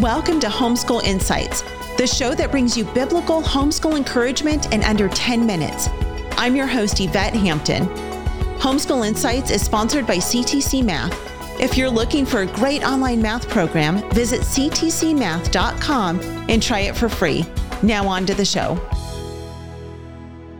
Welcome to Homeschool Insights, the show that brings you biblical homeschool encouragement in under 10 minutes. I'm your host, Yvette Hampton. Homeschool Insights is sponsored by CTC Math. If you're looking for a great online math program, visit ctcmath.com and try it for free. Now, on to the show.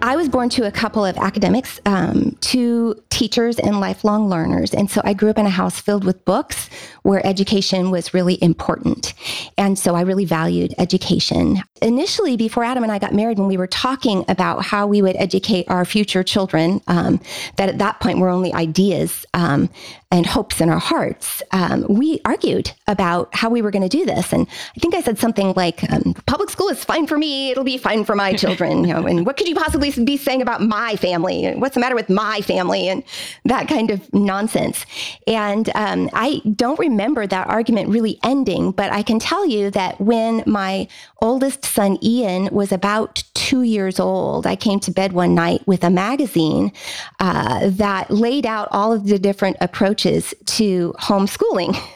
I was born to a couple of academics, um, two teachers, and lifelong learners. And so I grew up in a house filled with books where education was really important. And so I really valued education. Initially, before Adam and I got married, when we were talking about how we would educate our future children, um, that at that point were only ideas um, and hopes in our hearts, um, we argued about how we were going to do this. And I think I said something like, um, "Public school is fine for me; it'll be fine for my children." you know, and what could you possibly be saying about my family? and What's the matter with my family? And that kind of nonsense. And um, I don't remember that argument really ending, but I can tell you that when my oldest son Ian was about two years old, I came to bed one night with a magazine uh, that laid out all of the different approaches approaches to homeschooling.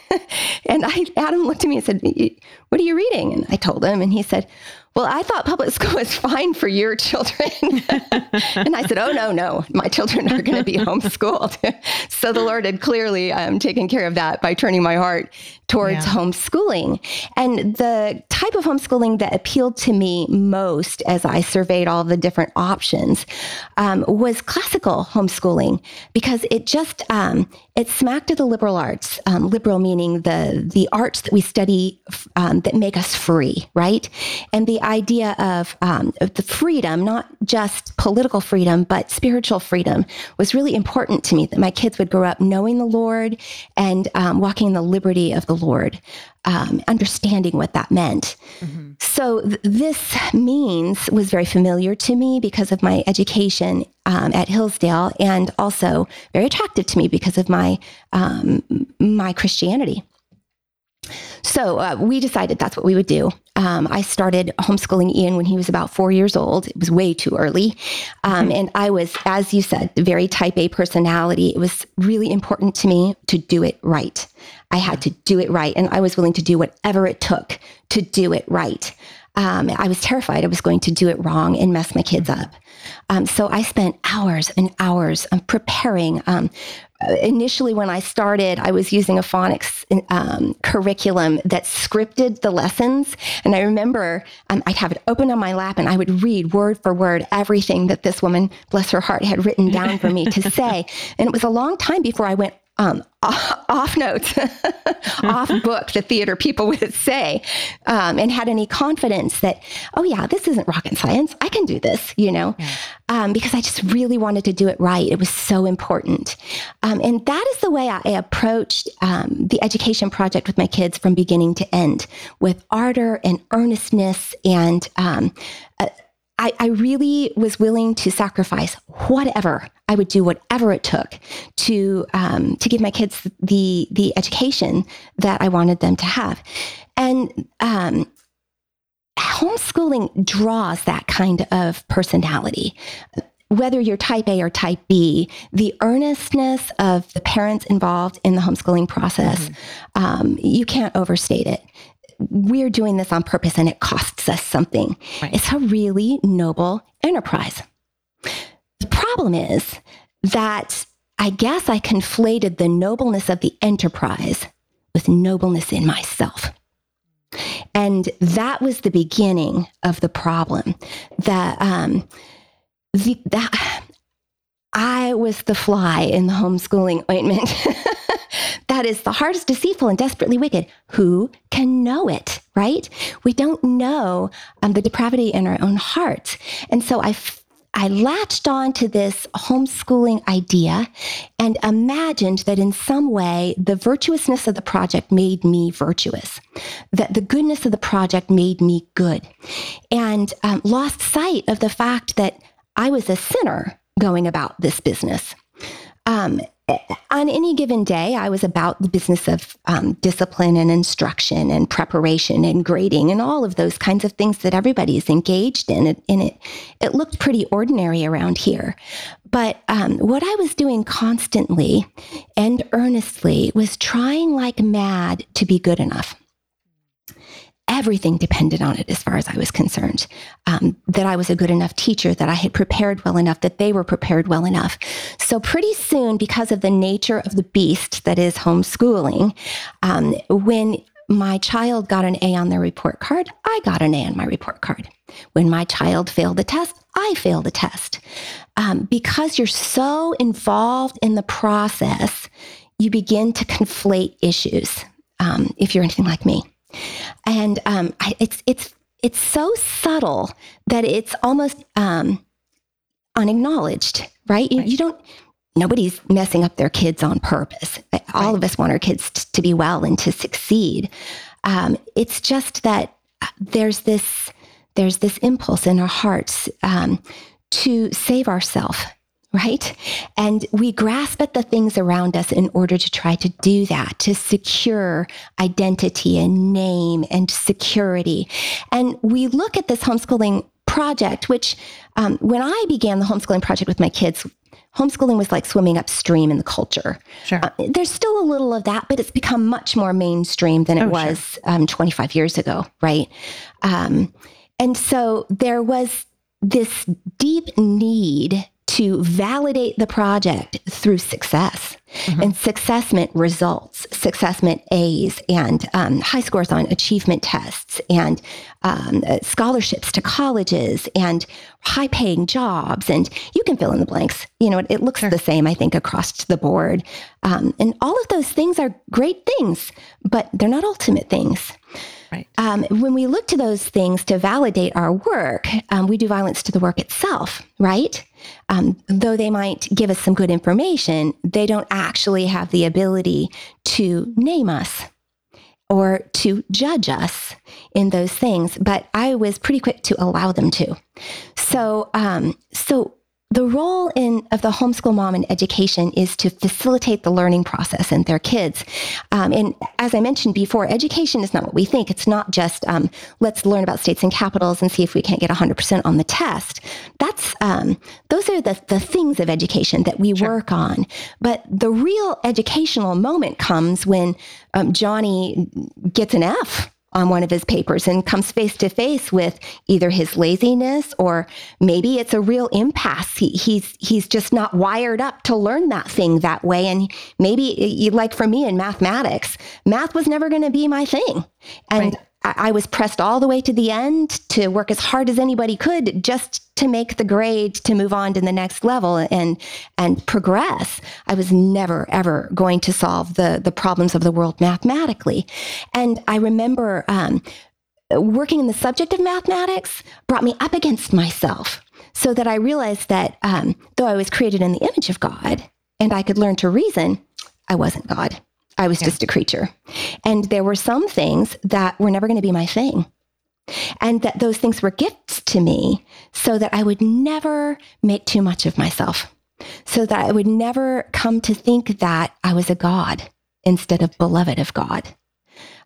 and I, Adam looked at me and said, What are you reading? And I told him, and he said, well, I thought public school was fine for your children. and I said, Oh, no, no, my children are going to be homeschooled. so the Lord had clearly um, taken care of that by turning my heart towards yeah. homeschooling. And the type of homeschooling that appealed to me most as I surveyed all the different options um, was classical homeschooling because it just um, it smacked of the liberal arts. Um, liberal meaning the the arts that we study um, that make us free, right? And the idea of, um, of the freedom, not just political freedom, but spiritual freedom, was really important to me. That my kids would grow up knowing the Lord and um, walking in the liberty of the Lord, um, understanding what that meant. Mm-hmm. So th- this means was very familiar to me because of my education um, at Hillsdale, and also very attractive to me because of my um, my Christianity. So uh, we decided that's what we would do. Um, I started homeschooling Ian when he was about four years old. It was way too early. Um, mm-hmm. and I was, as you said, very type A personality. It was really important to me to do it right. I had to do it right. And I was willing to do whatever it took to do it right. Um, I was terrified I was going to do it wrong and mess my kids up. Um, so I spent hours and hours um, preparing. Initially, when I started, I was using a phonics um, curriculum that scripted the lessons. And I remember um, I'd have it open on my lap and I would read word for word everything that this woman, bless her heart, had written down for me to say. And it was a long time before I went um, off notes, off book, the theater people would say, um, and had any confidence that, oh, yeah, this isn't rocket science. I can do this, you know, yeah. um, because I just really wanted to do it right. It was so important. Um, and that is the way I approached um, the education project with my kids from beginning to end with ardor and earnestness and uh, I, I really was willing to sacrifice whatever. I would do whatever it took to um, to give my kids the the education that I wanted them to have, and um, homeschooling draws that kind of personality whether you're type A or type B, the earnestness of the parents involved in the homeschooling process, mm-hmm. um, you can't overstate it we're doing this on purpose and it costs us something. Right. It's a really noble enterprise. The problem is that I guess I conflated the nobleness of the enterprise with nobleness in myself. And that was the beginning of the problem. That, um, the, that I was the fly in the homeschooling ointment. that is the hardest, deceitful, and desperately wicked. Who can know it, right? We don't know um, the depravity in our own hearts. And so I, I latched on to this homeschooling idea and imagined that in some way the virtuousness of the project made me virtuous, that the goodness of the project made me good, and um, lost sight of the fact that I was a sinner going about this business. Um, on any given day, I was about the business of um, discipline and instruction and preparation and grading and all of those kinds of things that everybody is engaged in. And it, it looked pretty ordinary around here. But um, what I was doing constantly and earnestly was trying like mad to be good enough. Everything depended on it as far as I was concerned. Um, that I was a good enough teacher, that I had prepared well enough, that they were prepared well enough. So, pretty soon, because of the nature of the beast that is homeschooling, um, when my child got an A on their report card, I got an A on my report card. When my child failed the test, I failed the test. Um, because you're so involved in the process, you begin to conflate issues um, if you're anything like me. And um, I, it's, it's, it's so subtle that it's almost um, unacknowledged, right? You, right? you don't, nobody's messing up their kids on purpose. All of us want our kids t- to be well and to succeed. Um, it's just that uh, there's this there's this impulse in our hearts um, to save ourselves, right? And we grasp at the things around us in order to try to do that, to secure identity and name and security. And we look at this homeschooling project, which um, when I began the homeschooling project with my kids, homeschooling was like swimming upstream in the culture. Sure. Uh, there's still a little of that, but it's become much more mainstream than it oh, was sure. um, 25 years ago, right? Um, and so there was this deep need to validate the project through success. Mm-hmm. And success meant results, success meant A's and um, high scores on achievement tests and um, uh, scholarships to colleges and high paying jobs. And you can fill in the blanks. You know, it, it looks sure. the same, I think, across the board. Um, and all of those things are great things, but they're not ultimate things. Right. Um, when we look to those things to validate our work, um, we do violence to the work itself, right? Um, though they might give us some good information, they don't actually have the ability to name us or to judge us in those things. But I was pretty quick to allow them to. So, um, so the role in of the homeschool mom in education is to facilitate the learning process in their kids. Um, and as I mentioned before, education is not what we think. It's not just um, let's learn about states and capitals and see if we can't get 100% on the test. That's um, those are the the things of education that we sure. work on. But the real educational moment comes when um, Johnny gets an F on one of his papers and comes face to face with either his laziness or maybe it's a real impasse. He, he's he's just not wired up to learn that thing that way. And maybe like for me in mathematics, math was never going to be my thing. And right. I was pressed all the way to the end to work as hard as anybody could just to make the grade to move on to the next level and and progress. I was never ever going to solve the the problems of the world mathematically, and I remember um, working in the subject of mathematics brought me up against myself, so that I realized that um, though I was created in the image of God and I could learn to reason, I wasn't God. I was yeah. just a creature. And there were some things that were never going to be my thing. And that those things were gifts to me so that I would never make too much of myself, so that I would never come to think that I was a God instead of beloved of God.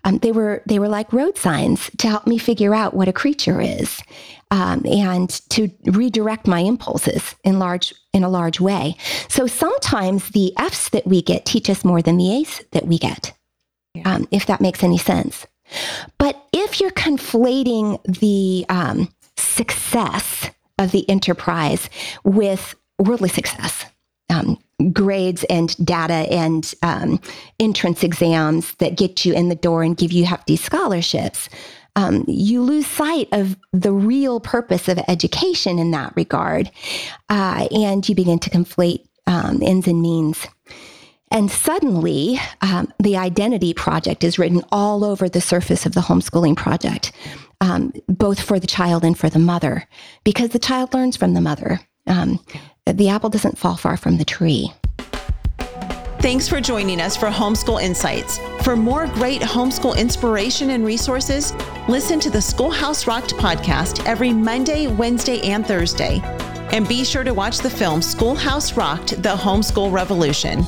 Um, they were they were like road signs to help me figure out what a creature is, um, and to redirect my impulses in large in a large way. So sometimes the F's that we get teach us more than the A's that we get, yeah. um, if that makes any sense. But if you're conflating the um, success of the enterprise with worldly success, um, grades and data and um, entrance exams that get you in the door and give you hefty scholarships. Um, you lose sight of the real purpose of education in that regard, uh, and you begin to conflate um, ends and means. And suddenly, um, the identity project is written all over the surface of the homeschooling project, um, both for the child and for the mother, because the child learns from the mother. Um, the apple doesn't fall far from the tree. Thanks for joining us for Homeschool Insights. For more great homeschool inspiration and resources, listen to the Schoolhouse Rocked podcast every Monday, Wednesday, and Thursday. And be sure to watch the film Schoolhouse Rocked The Homeschool Revolution.